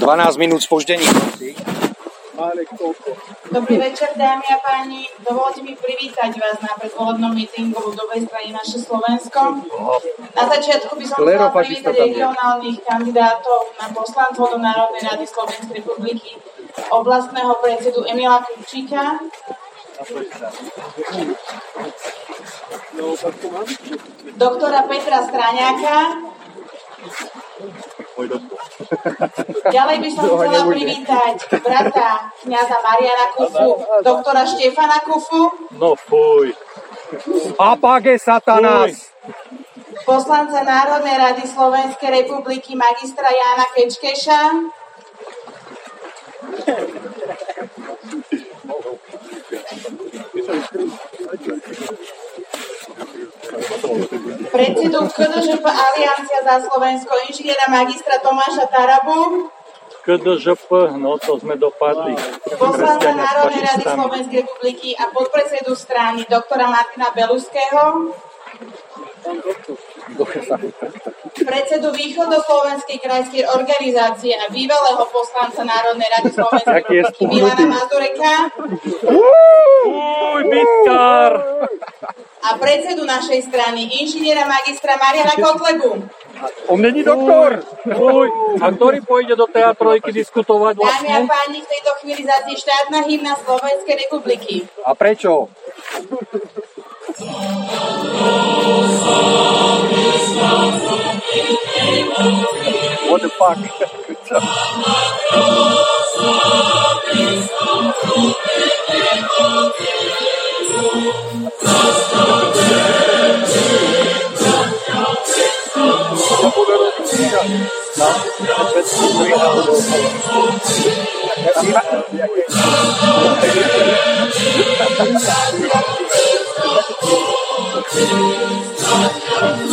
12 minút spoždení. Dobrý večer, dámy a páni. Dovolte mi privítať vás na predvolebnom mítingu v ľudovej strane naše Slovensko. Na začiatku by som chcela privítať regionálnych kandidátov na poslancov do Národnej rady Slovenskej republiky, oblastného predsedu Emila Kupčíka, doktora Petra Straňáka, Ďalej by som chcela privítať brata kniaza Mariana Kufu, doktora Štefana Kufu. No fuj. Apage satanás. Poslanca Národnej rady Slovenskej republiky magistra Jána Kečkeša. Predsedu KDŽP Aliancia za Slovensko, inžiniera magistra Tomáša Tarabu. KDŽP, no to sme dopadli. Poslanca Národnej rady Slovenskej republiky a podpredsedu strany doktora Martina Beluského. Predsedu Východoslovenskej krajskej organizácie a bývalého poslanca Národnej rady Slovenskej republiky Milana Mazureka. Uj, bitkár! a predsedu našej strany, inžiniera magistra Mariana Kotlebu. On není doktor. Uj, a ktorý pôjde do teatrojky diskutovať vlastne? Dámy a páni, v tejto chvíli zaznie štátna hymna Slovenskej republiky. A prečo? What the fuck? Good Čo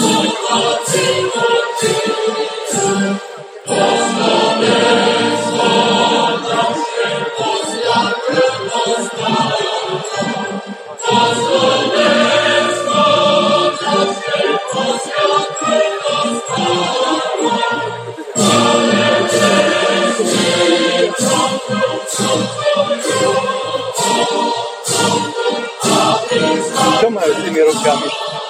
majú s tými rukami? V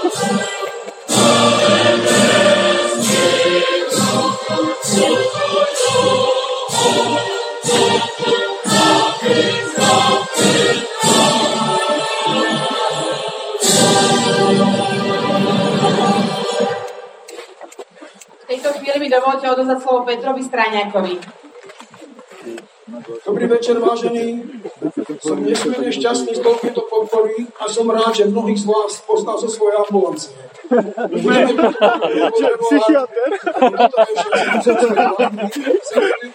odozvať slovo Petrovi Straňákovi. Dobrý večer, vážení. Som nesmierne šťastný z tohto podpory a som rád, že mnohých z vás poznal zo svojej ambulancie. Psychiatr? Zaujímavé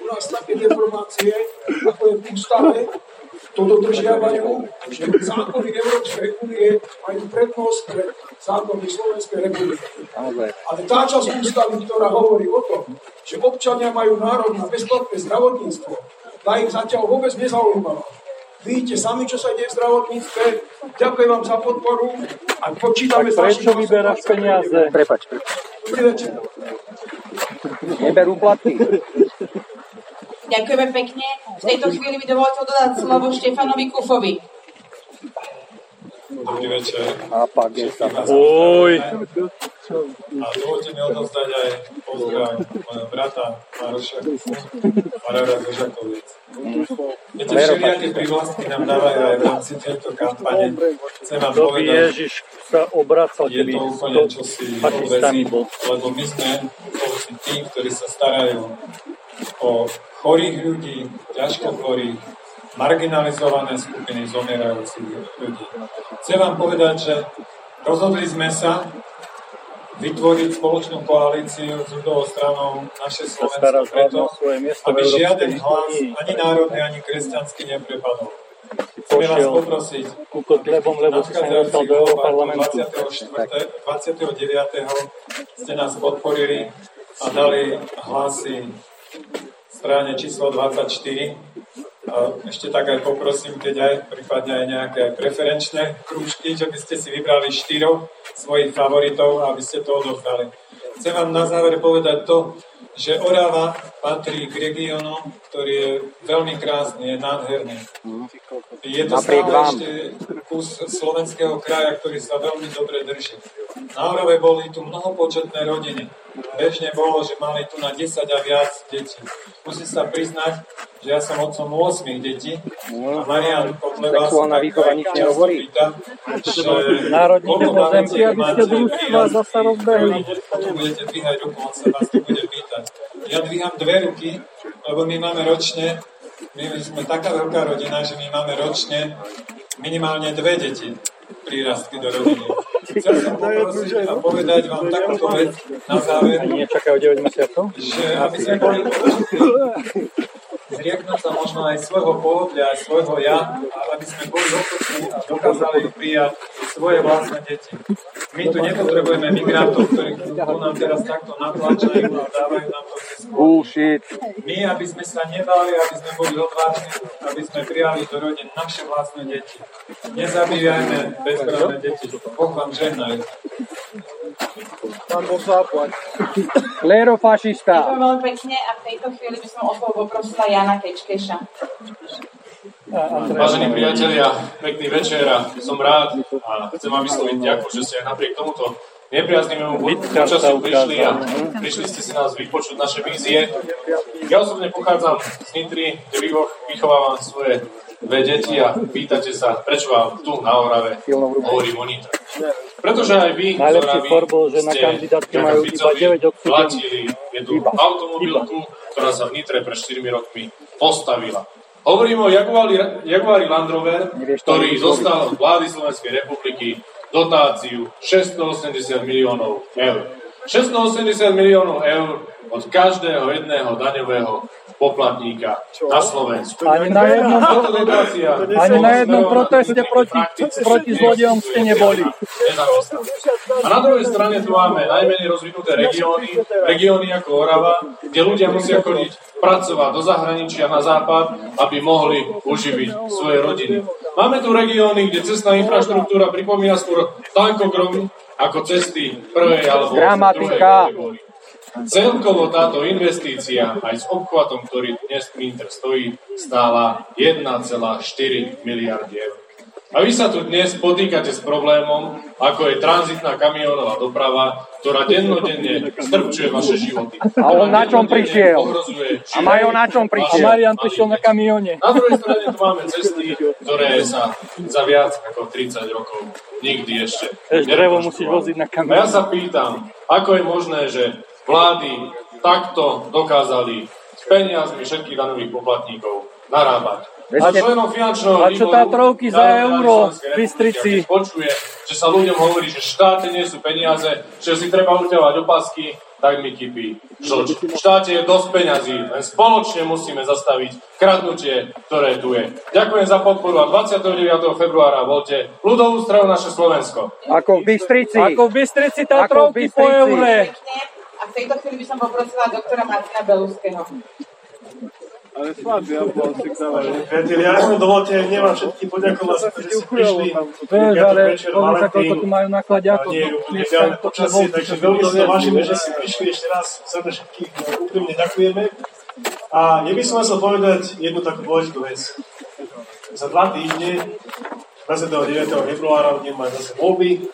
u nás také deformácie, ako je v ústave, to dodržiavajú, že zákony Európskej únie majú prednosť pred zákony Slovenskej republiky. Ale tá časť ústavy, ktorá hovorí o tom, že občania majú nárok na bezplatné zdravotníctvo, tá ich zatiaľ vôbec nezaujímala. Vidíte sami, čo sa deje v zdravotníctve. Ďakujem vám za podporu a počítame Tak prečo vyberáš peniaze? Prepač. Neberú platky. Ďakujeme pekne. V tejto chvíli mi dovolte odozvať slovo Štefanovi Kufovi. Dobrý večer. Apage satanás. Uj, A dovolte mi odovzdať aj pozdrav mojho brata Maroša Marára Zožakoviec. Viete, všelijaké privlastky nám dávajú aj v rámci tejto kampane. Chcem vám povedať, Ježiš sa obracal, je to úplne čosi bol. lebo my sme tí, ktorí sa starajú o chorých ľudí, ťažko chorých, marginalizované skupiny zomierajúcich ľudí. Chcem vám povedať, že rozhodli sme sa vytvoriť spoločnú koalíciu s ľudovou stranou naše Slovensko preto, aby žiaden hlas, ani národný, ani kresťanský neprepadol. Chceme vás poprosiť, ku kotlebom, lebo si sa nedostal do Európarlamentu. 24. 29. ste nás podporili a dali hlasy strane číslo 24. A ešte tak aj poprosím, keď aj prípadne aj nejaké preferenčné krúžky, že by ste si vybrali štyroch svojich favoritov aby ste to odovzdali. Chcem vám na záver povedať to, že Orava patrí k regiónu, ktorý je veľmi krásny, je nádherný. Je to Napriek stále vám. ešte kus slovenského kraja, ktorý sa veľmi dobre drží. Na Orave boli tu mnohopočetné rodiny. Bežne bolo, že mali tu na 10 a viac detí. Musím sa priznať, že ja som otcom 8 detí a Marian Kotleba Sexuálna výchova nič nehovorí. že Národníte koľko máte výraz, zasa rozbehli. Potom budete dvíhať ruku, on sa vás bude pýtať. Ja dvíham dve ruky, lebo my máme ročne, my sme taká veľká rodina, že my máme ročne minimálne dve deti prírastky do rodiny. Chcel som poprosiť a povedať vám takúto vec na záver, Nie čakajú 9 mesiacov? že aby sme boli zrieknúť sa možno aj svojho pohodlia, aj svojho ja, ale aby sme boli ochotní a dokázali prijať svoje vlastné deti. My tu nepotrebujeme migrantov, ktorí tu nám teraz takto natlačajú a dávajú nám to Bullshit. My, aby sme sa nebali, aby sme boli odvážni, aby sme prijali do rodín naše vlastné deti. Nezabíjajme bezbranné deti. Boh vám žehnaj. Pán Boh zaplať. Klerofašista. Ďakujem veľmi pekne a v tejto chvíli by som o poprosila Jana Kečkeša. Vážení priatelia, pekný večer a som rád a chcem vám vysloviť ďakujem, že ste aj napriek tomuto nepriaznivému počasiu prišli a prišli ste si nás vypočuť naše vízie. Ja osobne pochádzam z Nitry, kde vycho- vychovávam svoje dve deti a pýtate sa, prečo vám tu na Orave hovorím o Nitre. Pretože aj vy, Najlepší for bol, že na kandidátke majú iba Ficovi 9 odsúdených. platili jednu automobilku, ktorá sa v Nitre pred 4 rokmi postavila. Hovorím o Jaguari, Jaguari Land Rover, ktorý dostal od vlády Slovenskej republiky dotáciu 680 miliónov eur. 680 miliónov eur od každého jedného daňového poplatníka na Slovensku. Ani na jednom, ani na jednom proteste proti, proti zlodejom ste neboli. A na druhej strane tu máme najmenej rozvinuté regióny, regióny ako Orava, kde ľudia musia chodiť pracovať do zahraničia na západ, aby mohli uživiť svoje rodiny. Máme tu regióny, kde cestná infraštruktúra pripomína skôr tankogrom ako cesty prvej alebo Dramatika. druhej kategórie. Celkovo táto investícia aj s obchvatom, ktorý dnes Minter stojí, stála 1,4 miliardy eur. A vy sa tu dnes potýkate s problémom, ako je tranzitná kamionová doprava, ktorá dennodenne strpčuje vaše životy. A on na čom prišiel? Ohrozuje A Majo na čom A prišiel? Marian prišiel na kamióne. na druhej strane tu máme cesty, ktoré sa za viac ako 30 rokov nikdy ešte drevo musíš voziť na A ja sa pýtam, ako je možné, že vlády takto dokázali s peniazmi všetkých danových poplatníkov narábať. A členom finančného A čo Tatrovky za euro v Bystrici? Počuje, že sa ľuďom hovorí, že štáte nie sú peniaze, že si treba uťahovať opasky, tak mi kypí žlč. V štáte je dosť peňazí, len spoločne musíme zastaviť kradnutie, ktoré tu je. Ďakujem za podporu a 29. februára voľte ľudovú stranu naše Slovensko. Ako v Bystrici. Ako v Bystrici Tatrovky po eure. V tejto chvíli by som poprosila doktora Martina Beluského. Priatelia, ja som dovolte, nemám všetky poďakovať že ste prišli. Vieš, Ja to ale pozri sa, koľko tu majú nakladiakov. nie ideálne počasie, takže veľmi si to vážime, že ste prišli ešte raz. Za to všetkých úprimne ďakujeme. A ja by som chcel povedať jednu takú dôležitú vec. Za dva týždne, 29. februára, budeme mať zase voľby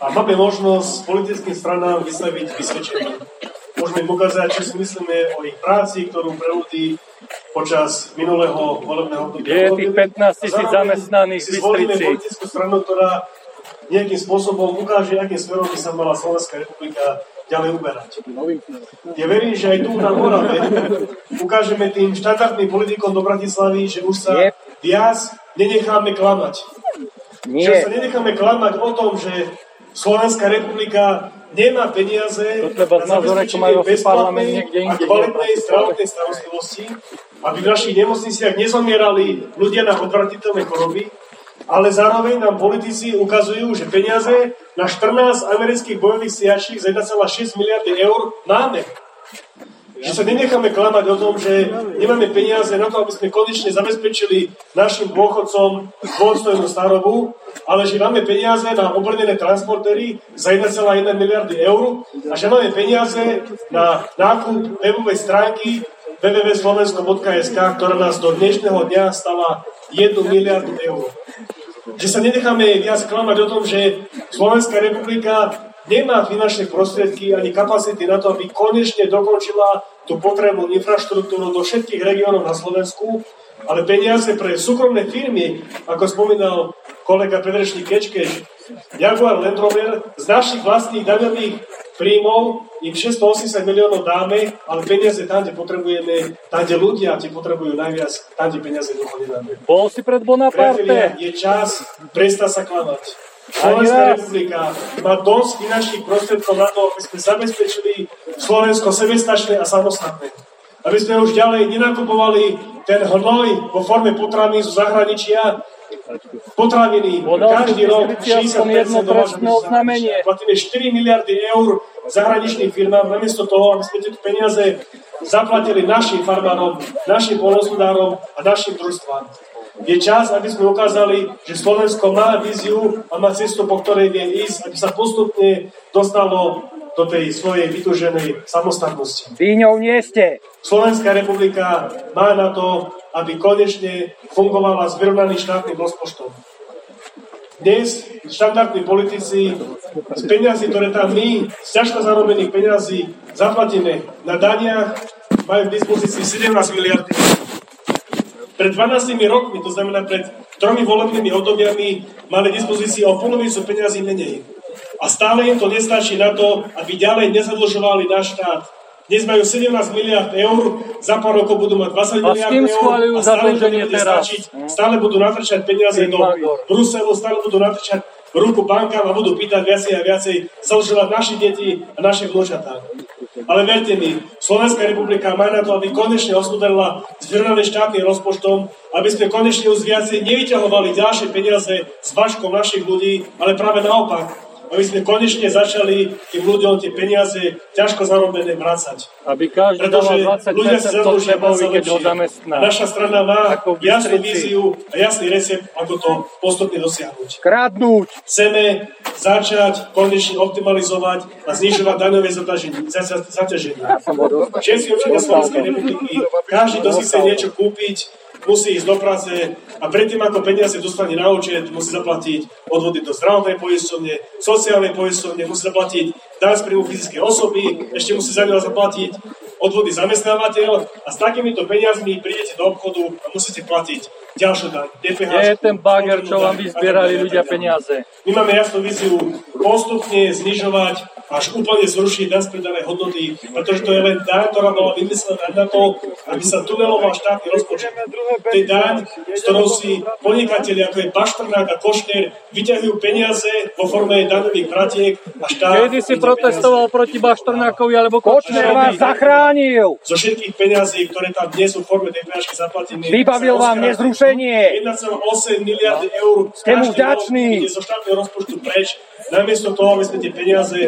a máme možnosť politickým stranám vystaviť vysvedčenie. Môžeme im ukázať, čo si myslíme o ich práci, ktorú pre ľudí počas minulého volebného obdobia Kde je tých urobili. 15 tisíc zamestnaných v Bystrici? politickú stranu, ktorá nejakým spôsobom ukáže, akým smerom by sa mala Slovenská republika ďalej uberať. Ja verím, že aj tu na Morave ukážeme tým štandardným politikom do Bratislavy, že už sa Yep. viac nenecháme klamať. Že sa Nie. nenecháme klamať o tom, že Slovenská republika nemá peniaze To treba z názoru, ako majú asi parlament niekde a kvalitnej zdravotnej starostlivosti, aby v našich nemocniciach nezomierali ľudia na odvratiteľné choroby, ale zároveň nám politici ukazujú, že peniaze na 14 amerických bojových stiačiek za 1,6 miliardy eur máme. Že sa nenecháme klamať o tom, že nemáme peniaze na to, aby sme konečne zabezpečili našim dôchodcom dôstojnú starobu, ale že máme peniaze na obrnené transportéry za 1,1 miliardy eur a že máme peniaze na nákup webovej stránky www.slovensko.sk, ktorá nás do dnešného dňa stala 1 miliardu eur. Že sa nenecháme viac klamať o tom, že Slovenská republika nemá finančné prostriedky ani kapacity na to, aby konečne dokončila tú potrebnú infraštruktúru do všetkých regiónov na Slovensku, ale peniaze pre súkromné firmy, ako spomínal kolega Pedrečný Kečkeš, Jaguar Land Rover, z našich vlastných daňových príjmov im 680 miliónov dáme, ale peniaze tam, kde potrebujeme, tam, kde ľudia tie potrebujú najviac, tam, kde peniaze dlho nedáme. Bol si pred Priatelia, Bonaparte. je čas prestať sa klamať. Slovenská republika má dosť finančných prostriedkov na to, aby sme zabezpečili Slovensko sebestačné a samostatné. Aby sme už ďalej nenakupovali ten hnoj vo forme potravín zo zahraničia, potraviny každý rok Bystrici aspoň 60% jedno dovážame zahraničia. Platíme 4 miliardy eur zahraničným firmám, namiesto toho, aby sme tieto peniaze zaplatili našim farmárom, našim polnospodárom a našim družstvám. Je čas, aby sme ukázali, že Slovensko má víziu a má cestu, po ktorej vie ísť, aby sa postupne dostalo do tej svojej vytúženej samostatnosti. Víňou nie ste. Slovenská republika má na to, aby konečne fungovala s vyrovnaným štátnym rozpočtom. Dnes štandardní politici z peňazí, ktoré tam my, z ťažko zarobených peňazí, zaplatíme na daniach, majú k dispozícii 17 miliard pred 12 rokmi, to znamená pred tromi volebnými obdobiami, mali dispozícii o polovicu peňazí menej. A stále im to nestačí na to, aby ďalej nezadlžovali náš štát. Dnes majú 17 miliard eur, za pár rokov budú mať 20 A s miliard eur a stále to zadlženie nebude teraz? stačiť. Stále budú natrčať peniaze do. Bruselu, stále budú natrčať ruku bankám a budú pýtať viacej a viacej, zadlžovať naše deti a naše vnúčatá. Ale verte mi, Slovenská republika má na to, aby konečne hospodarila s vyrovnaným štátnym rozpočtom, aby sme konečne už viacej nevyťahovali ďalšie peniaze s vaškom našich ľudí, ale práve naopak, aby sme konečne začali tým ľuďom tie peniaze ťažko zarobené vracať. Aby každý Pretože dával 20% ľudia Kotlebovi, mať keď ho zamestná. Naša strana má jasnú víziu a jasný recept, ako to postupne dosiahnuť. Kradnúť. Chceme začať konečne optimalizovať a znižovať daňové zaťaženie. za- za- zaťaženie. Všetci občania Slovenskej republiky, každý, kto si chce niečo kúpiť, musí ísť do práce a predtým, ako peniaze dostane na účet, musí zaplatiť odvody do zdravotnej poisťovne, sociálnej poisťovne, musí zaplatiť daň z príjmu fyzickej osoby, ešte musí za zaplatiť odvody zamestnávateľ a s takýmito peniazmi prídete do obchodu a musíte platiť ďalšiu daň, DPH. Kde je ten bager, čo vám vyzbierali ľudia peniaze? My máme jasnú víziu postupne znižovať až úplne zrušiť daň z pridanej hodnoty, pretože to je len daň, ktorá bola vymyslená na to, aby sa tuneloval štátny rozpočet. To je daň, s ktorou si podnikatelia, ako je Baštrnák a Košner, vyťahujú peniaze vo forme daňových pratiek a štát... Kedy si protestoval proti Baštrnákovi alebo Kočner vás zachránil. peniaze Zo všetkých peňazí, ktoré tam dnes sú v forme DPH zaplatené... Vybavil vám rozkrádajú. Nezrušenie. 1,8 miliardy eur rok vďační. ide zo štátneho rozpočtu preč, namiesto toho, aby sme tie peniaze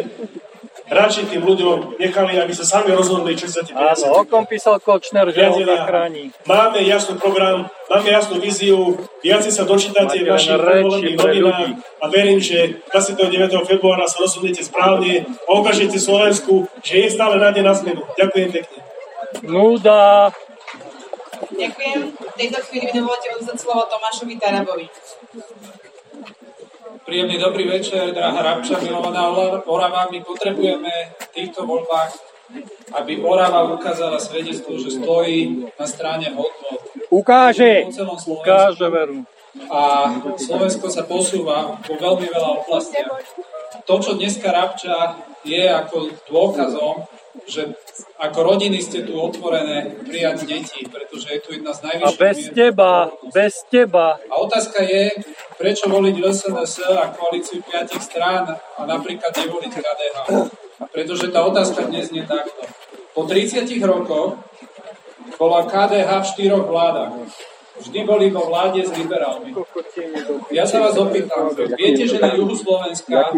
radšej tým ľuďom nechali, aby sa sami rozhodli, čo si za tie peniaze. Áno, o kom písal Kočner, že ho zachráni. Máme jasný program, máme jasnú víziu, viac sa dočítate v našich predvolebných novinách a verím, že 29. februára sa rozhodnete správne a ukážete Slovensku, že je stále nádej na zmenu. Ďakujem pekne. Núda. Ďakujem. V tejto chvíli mi dovolte oddať slovo Tomášovi Tarabovi. Príjemný dobrý večer, drahá Rabča, milovaná Orava. My potrebujeme v týchto voľbách, aby Orava ukázala svedectvo, že stojí na strane hodnot Ukáže. po celom Slovensku. Ukáže veru. A Slovensko sa posúva vo veľmi veľa oblastiach. To, čo dneska Rabča je ako dôkazom, že ako rodiny ste tu otvorené prijať deti, pretože je tu jedna z A najvyšších bez mier- teba, bez teba. a otázka je, prečo voliť SNS a koalíciu piatich strán a napríklad nevoliť KDH. Pretože tá otázka dnes nie takto. Po 30 rokoch bola KDH v štyroch vládach. Vždy boli vo vláde s liberálmi. Ja sa vás opýtam, viete, že na juhu Slovenska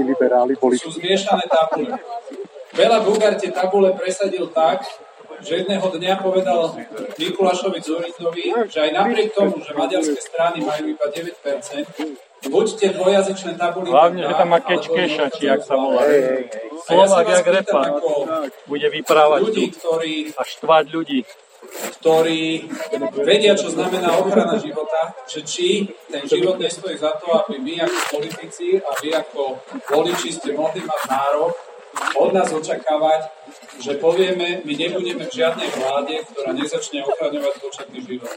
sú zmiešané tabule. Bela Bugár tie tabule presadil tak, že jedného dňa povedal Mikulášovi Zorindovi, že aj napriek tomu, že maďarské strany majú iba 9%, buďte dvojazyčné tabuly. Hlavne, že tam má kečkeša, či jak sa volá. Slovák jak repa, bude vyprávať ľudí, ktorí, a štvať ľudí ktorí vedia, čo znamená ochrana života, že či ten život nestojí za to, aby my ako politici a vy ako voliči ste mohli mať nárok od nás očakávať, že povieme, my nebudeme v žiadnej vláde, ktorá nezačne ochraňovať početný život.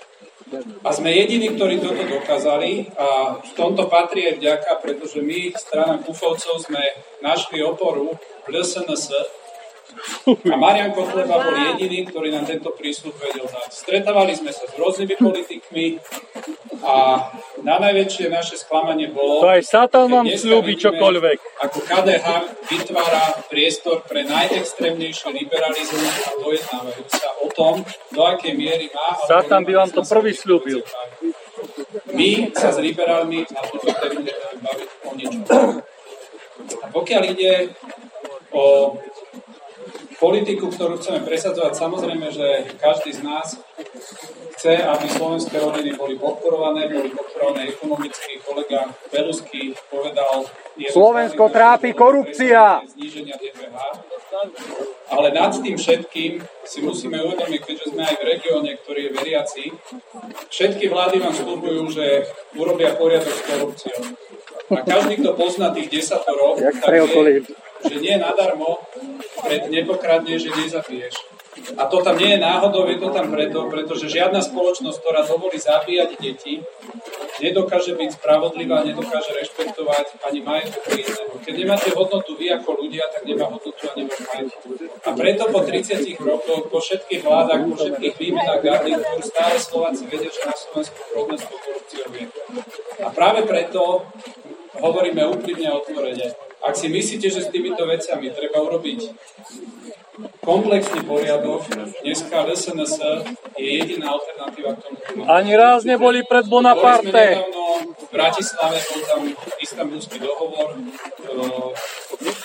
A sme jediní, ktorí toto dokázali a v tomto patrí aj vďaka, pretože my, strana Kufovcov, sme našli oporu v LSNS, a Marian Kotleba bol jediný, ktorý nám tento prístup vedel dať. Stretávali sme sa s rôznymi politikmi a na najväčšie naše sklamanie bolo... To aj Satan vám slúbi čokoľvek. Ako KDH vytvára priestor pre najextrémnejší liberalizmus a dojednávajú sa o tom, do akej miery má... Satan by vám to prvý slúbil. My sa s liberálmi na túto tému baviť o ničom. A pokiaľ ide o politiku, ktorú chceme presadzovať, samozrejme, že každý z nás chce, aby slovenské rodiny boli podporované, boli podporované ekonomicky. Kolega Belusky povedal... Slovensko trápi korupcia! Zníženia DPH. Ale nad tým všetkým si musíme uvedomiť, keďže sme aj v regióne, ktorý je veriaci, všetky vlády vám slúbujú, že urobia poriadok s korupciou. A každý, kto pozná tých desatorov, tak vie, že nie nadarmo pred nepokradne, že nezabiješ. A to tam nie je náhodou, je to tam preto, pretože žiadna spoločnosť, ktorá dovolí zabíjať deti, nedokáže byť spravodlivá, nedokáže rešpektovať ani majetok iného. Keď nemáte hodnotu vy ako ľudia, tak nemá hodnotu ani váš majetok. A preto po 30 rokoch, po všetkých vládach, po všetkých výmenách garnitúr, stále Slováci vedia, že na Slovensku problém s korupciou je. A práve preto hovoríme úprimne a otvorene. Ak si myslíte, že s týmito vecami treba urobiť komplexný poriadok, dneska SNS je jediná alternatíva k tomu. Ani raz neboli pred Bonaparte. V Bratislave, bol tam istambulský dohovor,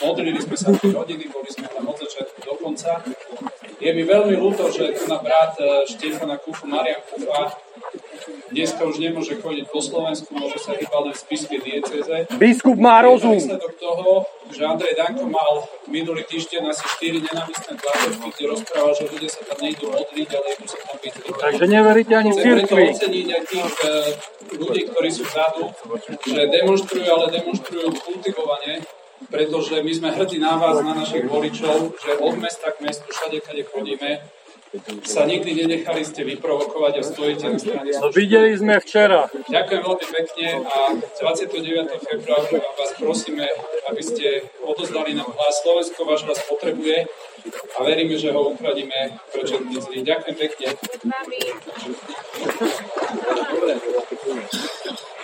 modlili sme sa v rodiny, boli sme tam od začiatku do konca. Je mi veľmi ľúto, že tu na brat e, Štefana Kufu, Marian Kufa, dneska už nemôže chodiť po Slovensku, môže sa hýbať len v spiske dieceze. Biskup má rozum. Výsledok toho, že Andrej Danko mal minulý týždeň asi 4 nenávistné tlačovky, kde rozprával, že ľudia sa tam nejdú modliť, ale idú sa tam byť. Takže neveríte ani v cirkvi. Chcem oceniť aj tých ľudí, ktorí sú vzadu, že demonstrujú, ale demonstrujú kultivovanie pretože my sme hrdí na vás, na našich voličov, že od mesta k mestu, všade, kde chodíme, sa nikdy nenechali ste vyprovokovať a stojíte na strane. No videli sme včera. Ďakujem veľmi pekne a 29. februára vás prosíme, aby ste odozdali nám hlas. Slovensko váš vás potrebuje a veríme, že ho ukradíme pre všetkých Ďakujem pekne.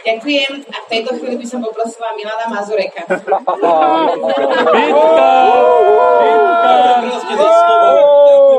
Ďakujem. A v tejto chvíli by som poprosila Milana Mazureka. Ďakujem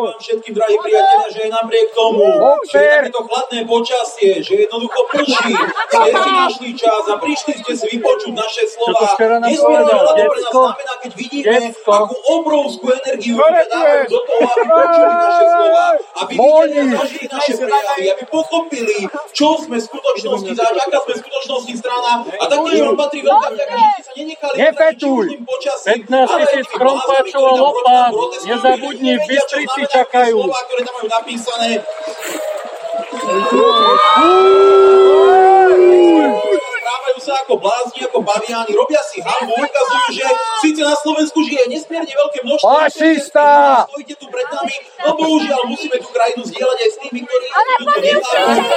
vám všetkým, drahí priatelia, že je napriek tomu, že je takéto chladné počasie, že jednoducho prší, ste si našli čas a prišli ste si vypočuť naše slova. Nesmierne veľa to pre nás znamená, keď vidíme, akú obrovskú energiu ľudia dávajú do toho, aby počuli naše slova, aby videli a zažili naše prejavy, aby pochopili, čo sme v skutočnosti zač, aká sme v skutočnosti strana. A taktiež vám patrí veľká vďaka, že ste sa nenechali Nepetuj! 15 tisíc krompáčov a lopát, nezabudni, v Bystrici čakajú. Slova, ktoré tam majú napísané. Správajú sa ako blázni, ako baviáni, robia si hambu, ukazujú, že síce na Slovensku žije nesmierne veľké množstvo. Fašista! Stojíte tu pred nami, no bohužiaľ musíme tú krajinu zdieľať aj s tými, ktorí tu.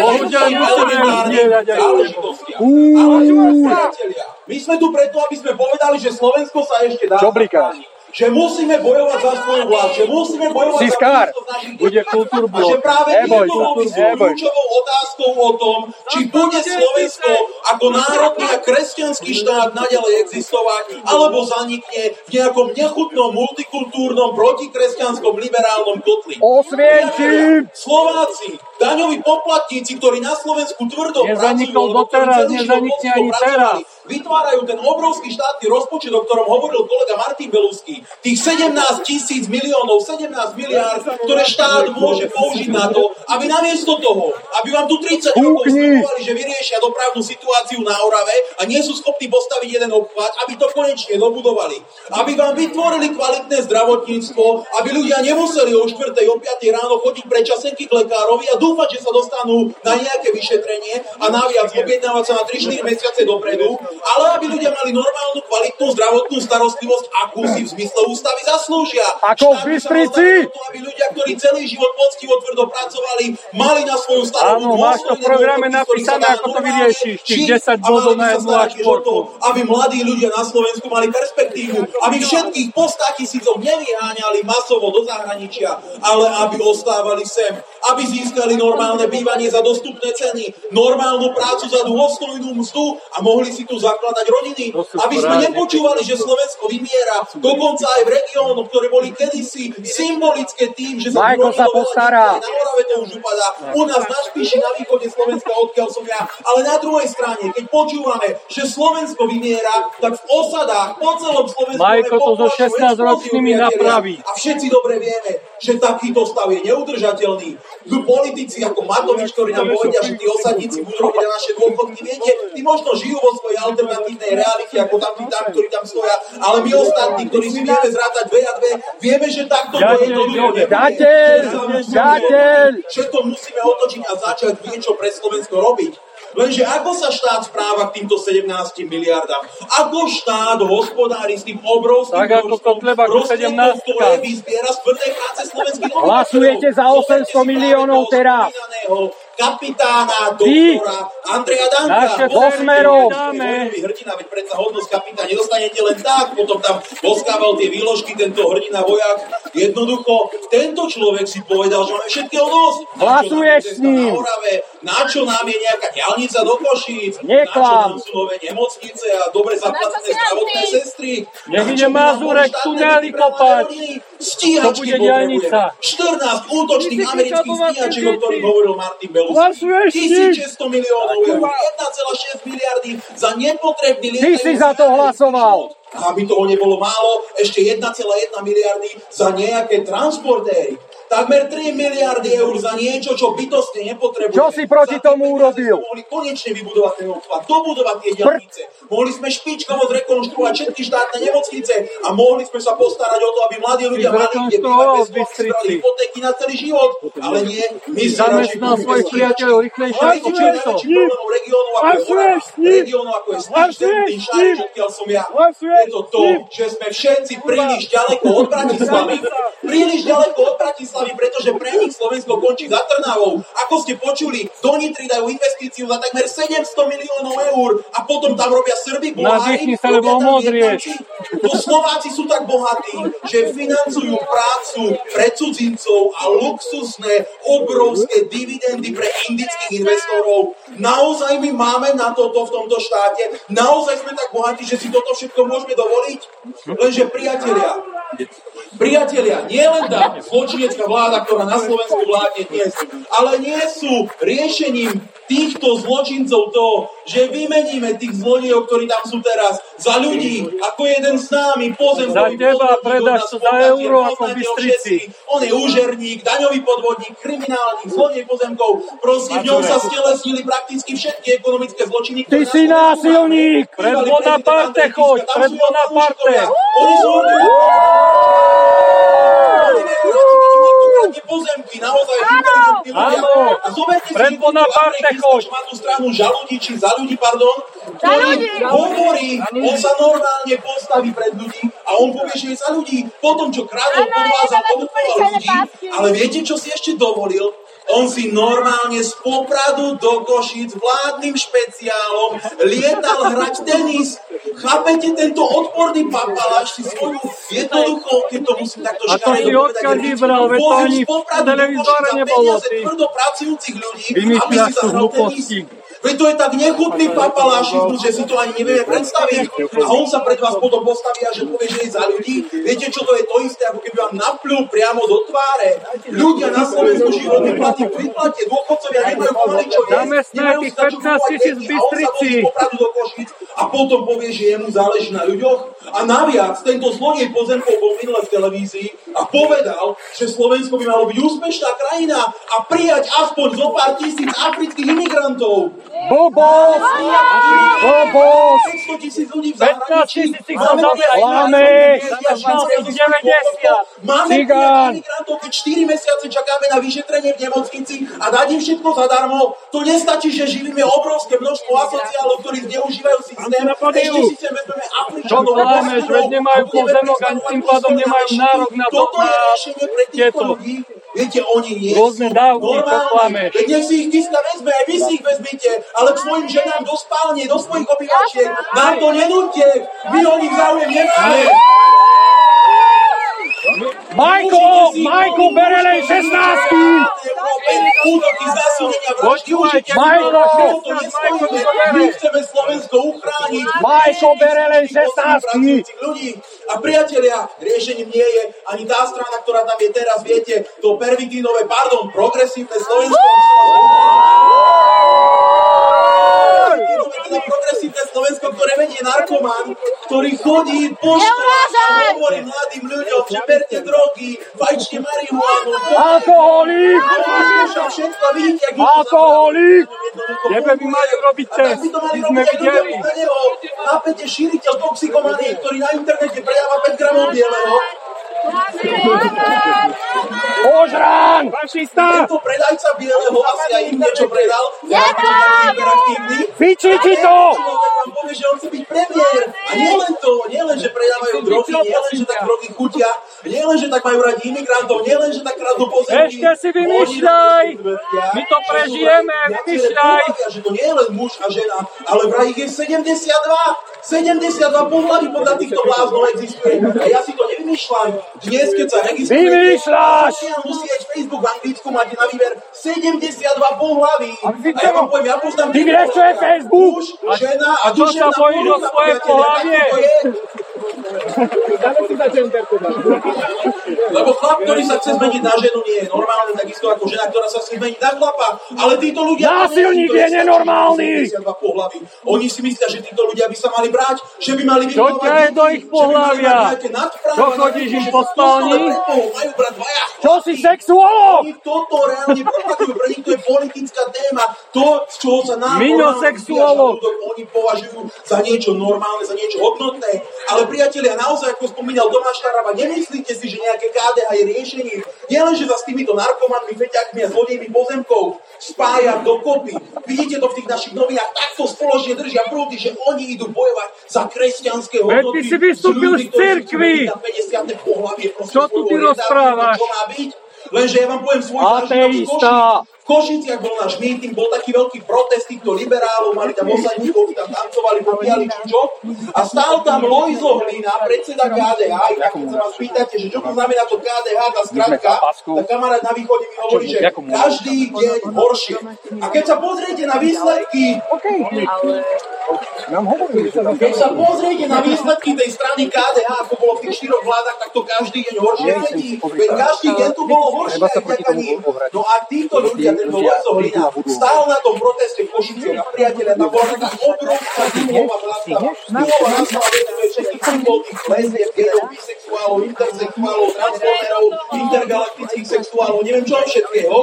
Bohužiaľ musíme ju zdieľať aj záležitostiach. Ale priatelia, my sme tu preto, aby sme povedali, že Slovensko sa ešte dá Čo blikáš? Že musíme bojovať za svoju vlast, že musíme bojovať Siskár, za bude kultúrblok. A že práve Neboj sú neboj. kľúčovou otázkou o tom, či bude Slovensko ako národný a kresťanský štát naďalej existovať, alebo zanikne v nejakom nechutnom, multikultúrnom, protikresťanskom, liberálnom kotli. Osvienčim! Slováci, daňoví poplatníci, ktorí na Slovensku tvrdo Nezanikol pracujú, lebo ktorí doteraz, celý život nezanikne ani pracovali, teraz. vytvárajú ten obrovský štátny rozpočet, o ktorom hovoril kolega Martin Belusky. Tých 17 tisíc miliónov, 17 miliárd, ktoré štát môže použiť na to, aby namiesto toho, aby vám tu 30 rokov slibovali, že vyriešia dopravnú situáciu na Orave a nie sú schopní postaviť jeden obchvat, aby to konečne dobudovali. Aby vám vytvorili kvalitné zdravotníctvo, aby ľudia nemuseli o 4. o 5. ráno chodiť pre časenky k lekárovi a dúfať, že sa dostanú na nejaké vyšetrenie a naviac objednávať sa na 3-4 mesiace dopredu, ale aby ľudia mali normálnu, kvalitnú zdravotnú starostlivosť, akú si v zmysle ústavy zaslúžia. Ako v Bystrici! Aby ľudia, ktorí celý život poctivo tvrdo pracovali, mali na svoju starovú Áno, máš to v programe napísané, ako to vyriešiš, tých 10 bodov na jednu až Aby mladí ľudia na Slovensku mali perspektívu, aby všetkých po 100 tisícov nevyháňali masovo do zahraničia, ale aby ostávali sem, aby získali normálne bývanie za dostupné ceny, normálnu prácu za dôstojnú mzdu a mohli si tu zakladať rodiny. Aby sme nepočúvali, že Slovensko vymiera, dokonca aj v regiónoch, ktoré boli kedysi symbolické tým, že sa Majko sa postará. Na Morave to už upadá. U nás na Špiši, na východe Slovenska, odkiaľ som ja. Ale na druhej strane, keď počúvame, že Slovensko vymiera, tak v osadách po celom Slovensku Majko to so 16 ročnými napraví. A všetci dobre vieme, že takýto stav je neudržateľný. Politici ako Matovič, ktorí nám povedia, že tí osadníci budú robiť na naše dôchodky, viete, tí možno žijú vo svojej alternatívnej realite, ako tam tí tam, ktorí tam stoja, ale my ostatní, ktorí si vieme zrátať dve a dve, vieme, že takto to je to Dateľ! Dateľ! Všetko musíme otočiť a začať niečo pre Slovensko robiť. Lenže ako sa štát správa k týmto 17 miliardám? Ako štát hospodári s tým obrovským tak ako Kotleba 17 ktoré vyzbiera z tvrdej práce slovenských Hlasujete za 800 miliónov teraz kapitána, doktora Andreja Danka. Naše Osmerov. Hrdina, veď predsa hodnosť kapitán nedostanete len tak, potom tam boskával tie výložky, tento hrdina vojak. Jednoducho, tento človek si povedal, že máme všetkého dosť. Hlasuješ s ním. Na, Orave, na čo nám je nejaká diálnica do Košíc? Neklam. Na čo nám sú nové nemocnice a dobre zaplatené zdravotné sestry? Nech ide Mazurek tunely kopať. Stíhačky diaľnica. 14 útočných amerických stíhačiek, o ktorých hovoril Martin Belus. Hlasuješ s ním. 1600 miliónov eur, 1,6 miliardy za nepotrebný Ty si za to hlasoval. Aby toho nebolo málo, ešte 1,1 miliardy za nejaké transportéry. Takmer 3 miliardy eur za niečo, čo bytostne nepotrebuje. Čo si proti tomu urobil? Mohli konečne vybudovať ten obchvat, dobudovať tie diaľnice. Mohli sme špičkovo zrekonštruovať všetky štátne nemocnice a mohli sme sa postarať o to, aby mladí ľudia mali kde bývať bez hypotéky na celý život. Ale nie, my si radšej svojich priateľov rýchlejšie Ale to, čo je ako je ním. regiónu, ako je Hlasuješ ten odkiaľ som ja. Je to to, že sme všetci príliš ďaleko od Bratislavy. Príliš ďaleko od Bratislavy, pretože pre nich Slovensko končí za Trnavou. Ako ste počuli, do Nitry dajú investíciu za takmer 700 miliónov eur a potom tam robia Srby, Bulhári, sa, robia tam. Vietnamci. To Slováci sú tak bohatí, že financujú prácu pre cudzincov a luxusné, obrovské dividendy pre indických investorov. Naozaj my máme na toto v tomto štáte? Naozaj sme tak bohatí, že si toto všetko môžeme dovoliť? Lenže priatelia, Priatelia, nie len tá zločinecká vláda, ktorá na Slovensku vládne dnes, ale nie sú riešením týchto zločincov to, že vymeníme tých zlodejov, ktorí tam sú teraz, za ľudí, ako jeden z námi, pozemkový Za teba predáš to za euro ako Bystrici. On je úžerník, daňový podvodník, kriminálnik, zlodej pozemkov. Prosím, v ňom sa stelesnili prakticky všetky ekonomické zločiny, Ty si násilník! Pred Bonaparte choď, pred Bonaparte. Oni sú pozemky, naozaj inteligentní ľudia. Áno. A zoberte si, Kiska choď. má tú stranu za ľudí, či za ľudí, pardon, ktorý hovorí, on sa normálne postaví pred ľudí a on povie, že je za ľudí. Potom, čo kradol, podvázal, podkupoval ľudí, ale viete, čo si ešte dovolil? On si normálne z Popradu do Košíc vládnym špeciálom lietal hrať tenis. Chápete, tento odporný papaláš si svoju jednoducho, keď to musím takto A to si škaredo odkiaľ povedať, vybral, veď to ani v televízore nebolo, peniaze tvrdo pracujúcich ľudí, aby si zahral tenis. Veď to je tak nechutný papalášizmus, že si to ani nevieme predstaviť. A on sa pred vás potom postaví a že povie, že je za ľudí. Viete, čo to je to isté, ako keby vám naplul priamo do tváre. Ľudia na Slovensku výplaty k výplate, dôchodcovia nemajú pomaly čo jesť, nemajú sa čo 15 tisíc v a on sa vozí do Košíc a potom povie, že jemu záleží na ľuďoch. A naviac, tento zlodej pozemkov bol minule v televízii a povedal, že Slovensko by malo byť úspešná krajina a prijať aspoň zo pár tisíc afrických imigrantov. Blbosť! Blbosť! 500 tisíc ľudí v 15 zahraničí. tisíc ich Máme tam aj Klameš! švajčiarske Tam mal 90. Máme imigrantov, keď 4 mesiace čakáme na vyšetrenie v nemocnici a dať im všetko zadarmo. To nestačí, že živíme obrovské množstvo asociálov, ktorí zneužívajú systém. Ešte si sem vezmeme Afričanov, veď nemajú pozemok, ani tým pádom nemajú nárok na to- Toto je riešenie pre týchto tieto ľudí. Viete, oni nie rôzne dávky, čo normálni. klameš. Veď nech si ich Kiska vezme, aj vy si ich vezmite, ale k svojim ženám do spálne, do svojich obyvačiek. Nám to nenúďte, my o nich záujem nemáme. Majko, Majko, bere len 16! Užite. Majko! My chceme Slovensko uchrániť. Majko, bere len 16! pracujúcich ľudí. A priatelia, riešením nie je ani tá strana, ktorá tam je teraz, viete, to pervitínové, pardon, progresívne Slovensko. progresívne Slovensko, ktoré vedie narkoman, ktorý chodí po hovorí mladým ľuďom, že berte drogy, fajčte marihuanu, Alkoholík! Všetko, vidíte, ak my to Alkoholík! Jednoducho Tebe by mali robiť a tak test, by to mali my sme robiť aj ľudia videli. okolo neho. Napäte šíriteľ toxikomanie, ktorý na internete predáva 5 gramov bieleho. Ožrán! Fašista! Tento predajca bieleho asi aj im niečo predal. Ja taký interaktívny. Fiči ti to! Povie, že on chce byť premiér. A nie len to, nie len, že predávajú drogy, nie len, že tak drogy chutia, nie len, že tak majú radi imigrantov, nie len, že tak kradnú pozemky. Ešte si vymýšľaj! My to prežijeme, vymýšľaj! Že to nie je len muž a žena, ale vraj ich je 72. 72 pohlaví podľa týchto bláznov existuje. A ja si to nevymýšľam. Dnes, keď sa registrujete, Vymýšľaš! sociálnu sieť Facebook v Anglicku máte na výber 72 pohlaví. A ja vám poviem, ja poznám... Ty vieš, čo je Facebook? Muž, žena a, duševná sa bojíš o svoje priatelia, pohlavie? tak to je. Lebo chlap, ktorý sa chce zmeniť na ženu, nie je normálny, takisto ako žena, ktorá sa chce zmeniť na chlapa. Ale títo ľudia... Násilník to je nenormálny! 72 pohlaví. Oni si myslia, že títo ľudia by sa mali brať, že by mali Čo vychovávať ťa je do ich nadpráva, Čo chodíš im to, po spálni? Čo si sexuolog? Oni toto reálne propagujú, pre nich to je politická téma. To, z čoho sa nám Miňo normálne sexuolog. vyvíja žalúdok, oni považujú za niečo normálne, za niečo hodnotné. Ale priatelia, naozaj, ako spomínal Tomáš Taraba, nemyslíte si, že nejaké KDH je riešením. Nielen, že sa s týmito narkomanmi, feťakmi a zlodejmi pozemkov spája dokopy. Vidíte to v tých našich novinách, takto spoločne držia prúdy, že oni idú bojovať za kresťanské Veď hodnoty. ty si vystúpil z cirkvi. zmenení na 50. pohlavie, proste Čo tu ty rozprávaš? Lenže ja vám poviem svoj. Košíc. V Košiciach bol náš meeting, bol taký veľký protest týchto liberálov, mali tam osadníkov, tam tancovali, popíjali čučo a stál tam Lojzo Hlina, predseda KDH, a keď sa vás pýtate, že čo to znamená to KDH, tá skratka, tak kamarát na východe mi hovorí, že každý deň horšie. A keď sa pozriete na výsledky, keď sa pozriete na výsledky tej strany KDH, ako bolo v tých štyroch vládach, tak to každý deň horšie. Veď každý deň tu bolo horšie. No a títo ľudia, Hlina, stál na tom proteste v Košiciach a priatelia, tam bola taká obrovská. Dymová vlástava, viete, to je všetkých symbol tých lesbiek, gejov, bisexuálov, intersexuálov, transformerov, intergalaktických sexuálov, neviem čo všetkého.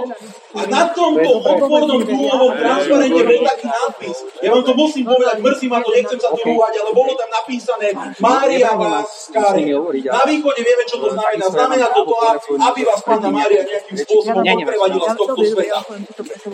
A na tomto odpornom dúhovom transparente bol taký nápis. Ja vám to musím povedať, mrzí ma to, nechcem sa rúhať, ale bolo tam napísané Mária vás skári. Na východe vieme, čo to znamená. Znamená toto, aby vás Pána Mária nejakým spôsobom odprevadila z tohto sveta.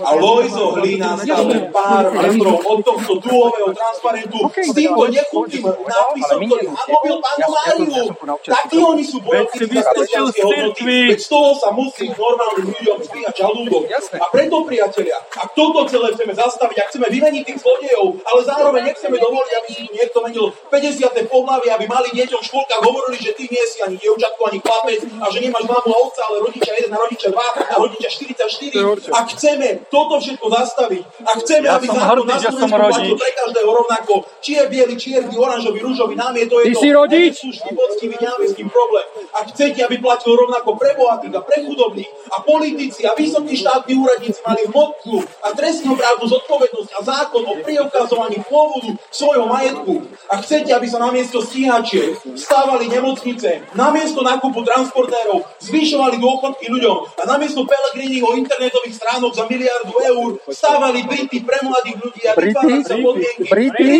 A Lojzo Hlina len pár metrov od tohto dúhového transparentu s týmto nechutým nápisom, ktorý hanobил Pánu Máriu. Takí oni sú bojovníci kresťanské hodnoty. Veď z toho sa musí normálnym ľuďom zvíjať žalúdok. A preto, priatelia, ak toto celé chceme zastaviť, ak chceme vymeniť tých zlodejov, ale zároveň nechceme dovoliť, aby niekto menil 50. pohlavie, aby mali deťom v škôlkach hovorili, že ty nie si ani dievčatko, ani chlapec a že nemáš mamu a otca, ale rodičia 1 a rodičia 2 a rodičia 44. Ak chceme toto všetko zastaviť, a chceme, Ja aby som hrdý, na že som rodič. pre každého rovnako, či je biely, čierny, oranžový, rúžový, nám je to Ty jedno. si rodič? Slušný, poctivý, tým problém. Ak chcete, aby platil rovnako pre bohatých a pre chudobných a politici a vysokí štátni úradníci mali hmotnú a trestnoprávnu zodpovednosť a zákon o preukazovaní pôvodu svojho majetku. A chcete, aby sa namiesto stíhačiek stávali nemocnice, namiesto nákupu transportérov zvyšovali dôchodky ľuďom a namiesto Pellegriniho internetových stránok za miliardu eur stávali byty pre mladých ľudí a Brity? vytvárali sa podmienky. Brity?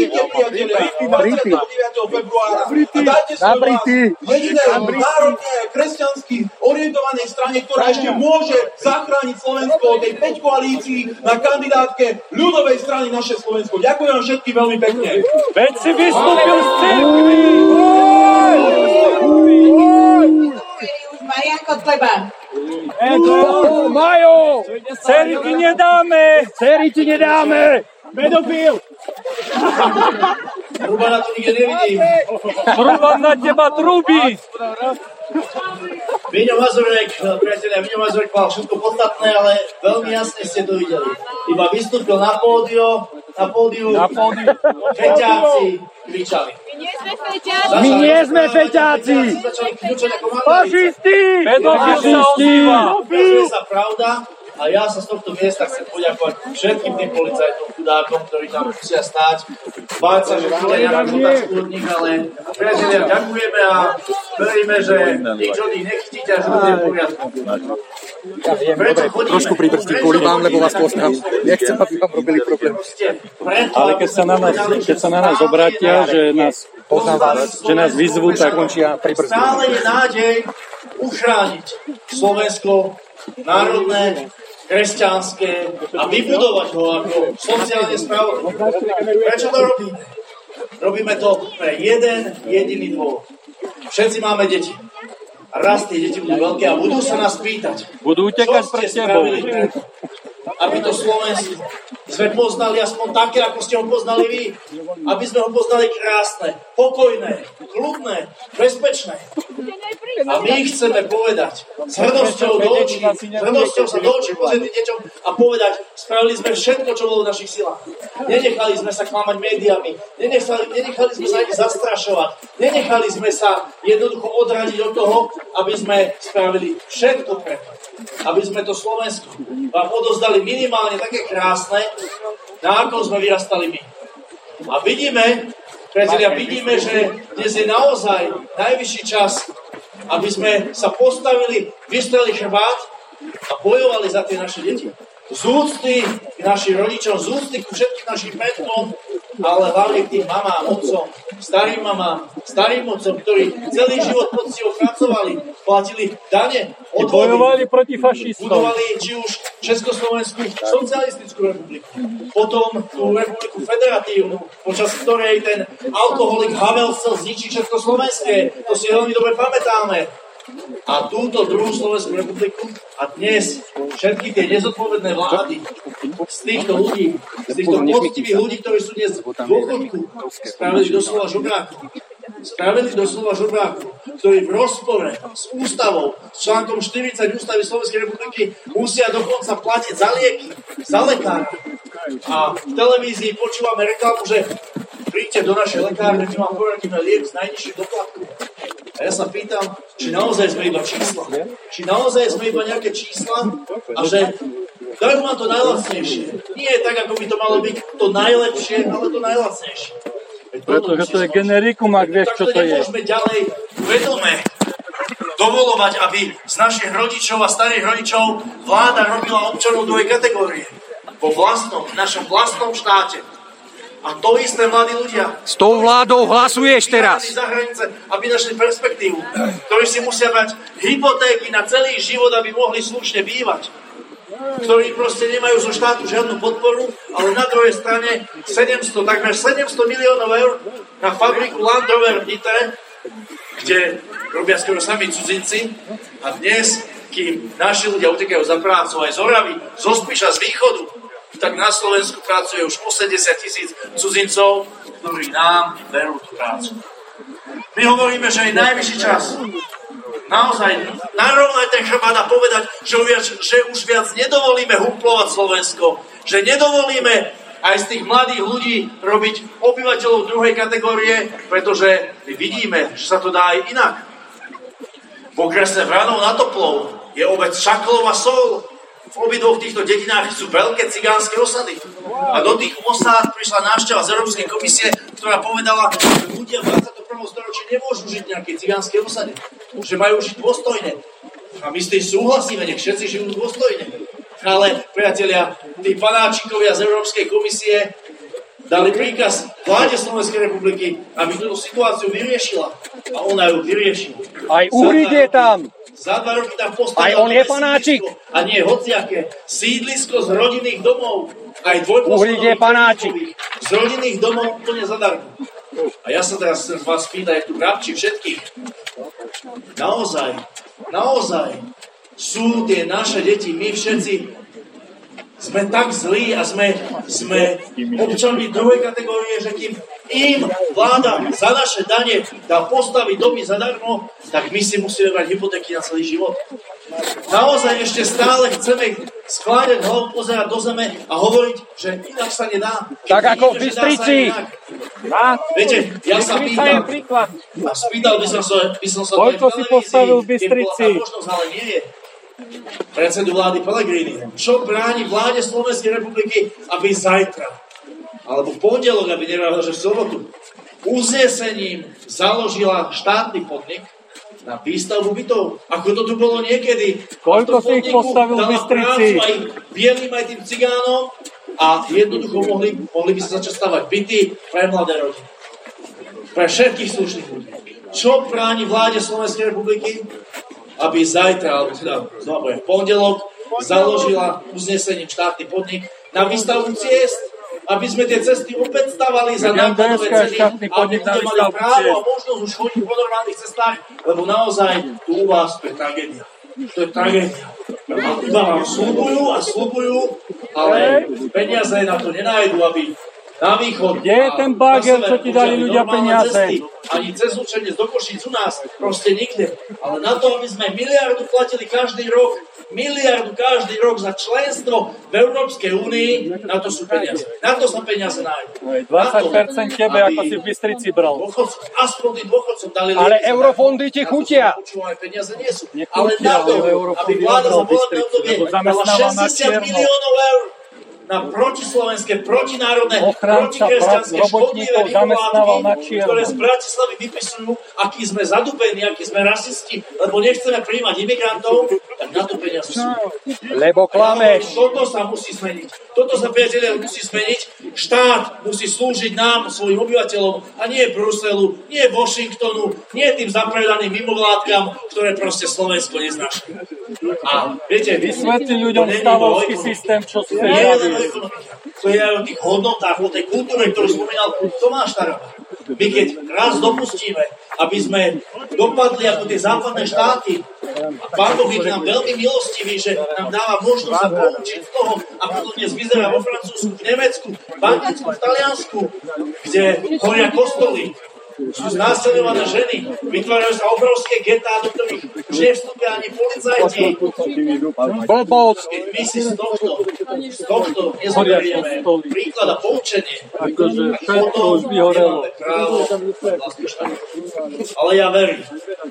Brity? 29. februára a dajte Na svoj hlas Brity. jedinej národne kresťansky orientovanej strane, ktorá ešte môže zachrániť Slovensko od tej 5 koalícií na kandidátke ľudovej strany naše Slovensko. Ďakujem vám všetkým veľmi pekne. Veď si vystúpil z cirkvi! Už Marian Kotleba. Oh, Majo! Cery ti nedáme! Cery ti nedáme! Pedofil! Hruba na to nikde nevidím. Trúbam na teba truby! Víňo Mazurek, priatelia, Víňo Mazurek mal všetko podstatné, ale veľmi jasne ste to videli. Iba vystúpil na pódio, na pódiu, Na pódiu. feťáci kričali. My nie sme feťáci! Fašisti! Pedofil sa Fašisti! ozýva! Pravda a ja sa z tohto miesta chcem poďakovať všetkým tým policajtom, chudákom, ktorí tam musia stáť. Báť sa, že bude nejaký otázku od nich, ale priatelia, ďakujeme a veríme, že nič od nich nechytíte a že bude v poriadku. Preto chodíme. Trošku pribrzdí kvôli vám, lebo vás poznám. Nechcem, aby vám robili problém. Ale keď sa na nás, keď sa na nás obrátia, že nás Poznám vás, že nás vyzvú, tak končia pribrzdí. Stále je nádej uchrániť Slovensko národné, kresťanské a vybudovať ho ako sociálne spravodlivé. Prečo to robíme? Robíme to pre jeden jediný dôvod. Všetci máme deti. A raz tie deti budú veľké a budú sa nás pýtať, budú utekať pred tebou. preto, aby to Slovensko sme poznali aspoň také, ako ste ho poznali vy. Aby sme ho poznali krásne, pokojné, kľudné, bezpečné. A my chceme povedať s hrdosťou do očí, s hrdosťou sa do očí pozrieť deťom a povedať, spravili sme všetko, čo bolo v našich silách. Nenechali sme sa klamať médiami, nenechali, nenechali sme sa ani zastrašovať, nenechali sme sa jednoducho odradiť od toho, aby sme spravili všetko preto, aby sme to Slovensko vám odozdali minimálne také krásne, na akom sme vyrastali my. A vidíme, priatelia, vidíme, že dnes je naozaj najvyšší čas, aby sme sa postavili, vystreli chrbát a bojovali za tie naše deti. Z úcty k našim rodičom, z úcty ku všetkým našim predkom, ale hlavne k tým mamám, otcom, starým mamám, starým otcom, ktorí celý život poctivo pracovali, platili dane, odvody, bojovali proti fašistom. budovali či už Československú socialistickú republiku, potom tú republiku federatívnu, počas ktorej ten alkoholik Havel chcel zničiť Československé, to si veľmi dobre pamätáme. A túto druhú Slovenskú republiku a dnes všetky tie nezodpovedné vlády z týchto ľudí, z týchto poctivých ľudí, ktorí sú dnes v dôchodku, spravili doslova žobráku. Spravili doslova žobráku, ktorí v rozpore s ústavou, s článkom 40 ústavy Slovenskej republiky musia dokonca platiť za lieky, za lekára. A v televízii počúvame reklamu, že príďte do našej lekárne, my vám poradíme liek s najnižším doplatkom. A ja sa pýtam, či naozaj sme iba čísla. Či naozaj sme iba nejaké čísla a že dajú vám to najlacnejšie. Nie je tak, ako by to malo byť to najlepšie, ale to najlacnejšie. Pretože to je generikum, ak vieš, čo to je. nemôžeme ďalej vedome dovolovať, aby z našich rodičov a starých rodičov vláda robila občanov druhej kategórie. Vo vlastnom, našom vlastnom štáte. A to isté, mladí ľudia, S tou vládou hlasuješ teraz. za hranice, aby našli perspektívu, ktorí si musia mať hypotéky na celý život, aby mohli slušne bývať. Ktorí proste nemajú zo štátu žiadnu podporu, ale na druhej strane 700, takmer 700 miliónov eur na fabriku Land Rover v Nitre, kde robia skoro sami cudzinci. A dnes, kým naši ľudia utekajú za prácou aj z Oravy, zo Spiša, z východu, tak na Slovensku pracuje už 80 tisíc cudzincov, ktorí nám berú tú prácu. My hovoríme, že je najvyšší čas. Naozaj, narovnať ten chrbát a povedať, že viac, že už viac nedovolíme humplovať Slovensko, že nedovolíme aj z tých mladých ľudí robiť obyvateľov druhej kategórie, pretože my vidíme, že sa to dá aj inak. V okrese Vranov na Toplov je obec Šaklov Sol, v obidvoch týchto dedinách sú veľké cigánske osady. A do tých osád prišla návšteva z Európskej komisie, ktorá povedala, že ľudia v 21. storočí nemôžu žiť v nejakej cigánskej osade. Že majú žiť dôstojne. A my s tým súhlasíme, nech všetci žijú dôstojne. Ale, priatelia, tí panáčikovia z Európskej komisie dali príkaz vláde Slovenskej republiky, aby túto situáciu vyriešila. A ona ju vyriešila. Aj Uhrík je tam. Za dva roky tam postavil Aj on je panáčik. A nie hociaké. Sídlisko z rodinných domov. Aj Uhrík je panáčik. Z rodinných domov úplne zadarmo. A ja sa teraz chcem vás pýtať, tu vrabči všetkých. Naozaj, naozaj sú tie naše deti, my všetci sme tak zlí a sme, sme občanmi druhej kategórie, že kým im vláda za naše dane dá postaviť domy zadarmo, tak my si musíme brať hypotéky na celý život. Naozaj ešte stále chceme skláňať hlavu, pozerať do zeme a hovoriť, že inak sa nedá. Tak ako v Bystrici. Viete, ja sa pýtam, a spýtal by som sa, by som sa Koľko si postavil v Bystrici? Možnosť, ale nie je predsedu vlády Pellegrini. Čo bráni vláde Slovenskej republiky, aby zajtra, alebo v pondelok, aby nevrala, že v sobotu, uznesením založila štátny podnik na výstavbu bytov. Ako to tu bolo niekedy. Koľko si ich postavil v Bystrici? Aj bielým, aj tým cigánom a jednoducho mohli, mohli by sa začať stavať byty pre mladé rodiny. Pre všetkých slušných ľudí. Čo bráni vláde Slovenskej republiky? Aby zajtra, alebo teda znova v pondelok, založila uznesením štátny podnik na výstavbu ciest, aby sme tie cesty opäť stavali za nákladové ceny, aby ľudia mali právo a možnosť už chodiť po normálnych cestách, lebo naozaj tu u vás to je tragédia. To je tragédia. A iba vám slúbujú a slúbujú, ale peniaze na to nenájdu, aby na východ. Kde je ten bagel, čo ti dali ľudia peniaze? Ani cez učenie do Košíc u nás, proste nikde. Ale na to, aby sme miliardu platili každý rok, miliardu každý rok za členstvo v Európskej únii, na to sú peniaze. Na to sa peniaze nájdú. 20% tebe, ako si v Bystrici bral. Dôchodcom, aspoň tým dôchodcom dali Ale eurofondy ti chutia. Počúvaj, peniaze nie sú. Nechutia, Ale na to, aby vláda za volebné obdobie dala zamestnáva na 60 čierno. miliónov eur na protislovenské, protinárodné, protikresťanské, škodlivé čierno. ktoré z Bratislavy vypisujú, akí sme zadubení, akí sme rasisti, lebo nechceme prijímať imigrantov, tak na to peniaze sú. Lebo klameš. Toto sa musí zmeniť. Toto sa, priatelia, musí zmeniť. Štát musí slúžiť nám, svojim obyvateľom, a nie Bruselu, nie Washingtonu, nie tým zapredaným mimovládkam, ktoré proste Slovensko neznáša. A viete, Vysvetli ľuďom stavovský systém, čo ste To je aj o tých hodnotách, o tej kultúre, ktorú spomínal Tomáš Taraba. My keď raz dopustíme, aby sme dopadli ako tie západné štáty, a Pán Boh je nám veľmi milostivý, že nám dáva možnosť sa poučiť z toho, ako to dnes vyzerá vo Francúzsku, v Nemecku, v Anglicku, v Taliansku, kde horia kostoly, sú znásilňované ženy, vytvárajú sa obrovské getá, do ktorých nevstúpia ani policajti. Blbosť. Keď my si z tohto, z tohto nezoberieme príklad a poučenie, Akože všetko už vyhorelo. Ale ja verím,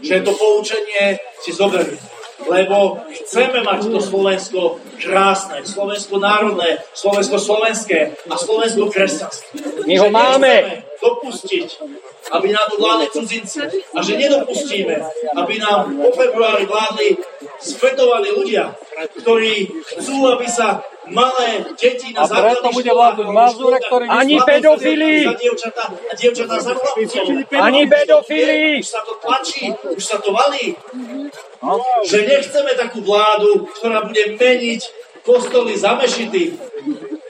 že to poučenie si zoberieme. Lebo chceme mať to Slovensko krásne, Slovensko národné, Slovensko slovenské a Slovensko kresťanské. My ho máme. Dopustiť, aby nám tu vládli cudzinci a že nedopustíme, aby nám po februári vládli svetovaní ľudia, ktorí chcú, aby sa malé deti na základných školách ktorý Ani pedofili. Ani pedofili. Už sa to tlačí, už sa to valí. Že nechceme takú vládu, ktorá bude meniť kostoly za mešity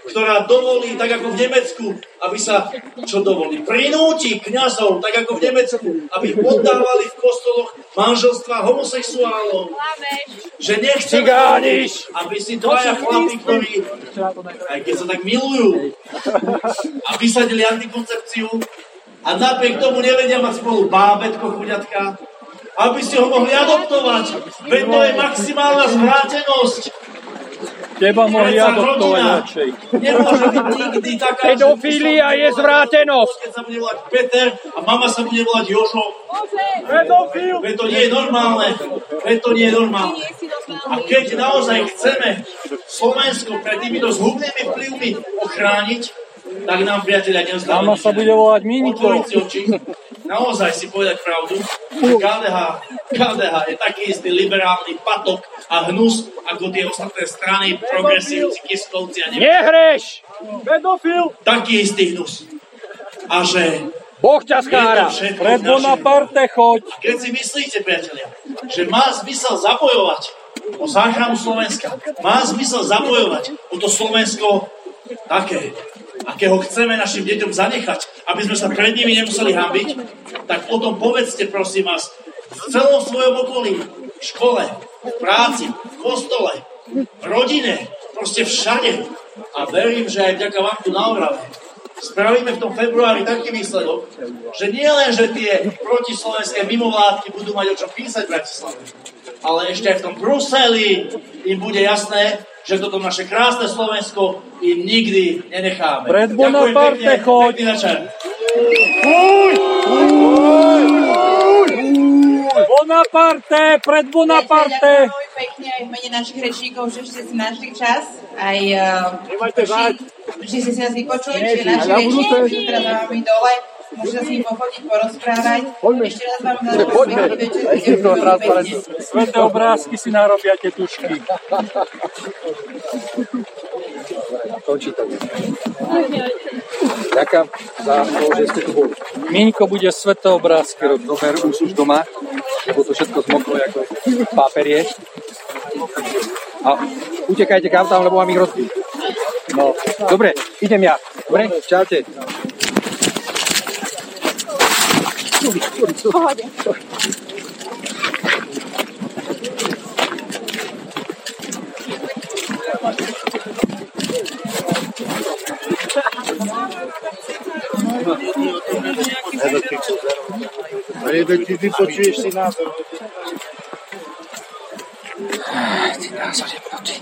ktorá dovolí, tak ako v Nemecku, aby sa, čo dovolí, prinúti kňazov, tak ako v Nemecku, aby poddávali v kostoloch manželstva homosexuálov. Že nechceme, aby si dvaja chlapi, ktorí, aj keď sa tak milujú, a vysadili antikoncepciu a napriek tomu nevedia mať spolu bábetko, chuďatka, aby ste ho mohli adoptovať. Veď to je maximálna zvrátenosť. Teba mohli adoptovať radšej. Nemôže byť nikdy taká, Pedofília je zvrátenosť. Keď sa bude volať Peter a mama sa bude volať Jožo. Pedofil! Veď to nie je normálne. Veď to nie je normálne. A keď naozaj chceme Slovensko pred týmito zhubnými vplyvmi ochrániť, tak nám, priatelia, neozdávajú. Mama sa bude volať Miniko. Si oči, naozaj si povedať pravdu, že KDH, KDH je taký istý liberálny patok a hnus, ako tie ostatné strany, progresívci, kiskovci a neviem. Nehreš! Pedofil! Taký istý hnus. A že Boh ťa schára. Pred Bonaparte choď. Keď si myslíte, priatelia, že má zmysel zabojovať o záchranu Slovenska, má zmysel zabojovať o to Slovensko také, akého chceme našim deťom zanechať, aby sme sa pred nimi nemuseli hambiť, tak o tom povedzte, prosím vás, v celom svojom okolí, v škole, v práci, v kostole, v rodine, proste všade. A verím, že aj vďaka vám tu na Orave spravíme v tom februári taký výsledok, že nie len, že tie protislovenské mimovládky budú mať o čom písať v Bratislave, ale ešte aj v tom Bruseli im bude jasné, že toto naše krásne Slovensko im nikdy nenecháme. Pred Bonaparte choď. pekný večer. Bonaparte, pred Bonaparte. Ďakujem pekne aj v mene našich rečníkov, že ste si našli čas. Aj uh, že ste si nás vypočuli, že naši rečníci teraz máme dole. Môžete sa s ním pochodiť, porozprávať. Ešte raz vám pekne. Sveté obrázky si narobia tetušky. Končí to. Ďakujem za to, že ste tu boli. Miňko bude sveté obrázky robiť. Dober už už doma, lebo to všetko zmoklo ako paperie. A utekajte k autám, lebo vám ich rozbijú. No, dobre, idem ja. Dobre, čaute. Pohode. Ale ty vypočuješ si názor. Ty názor je proti.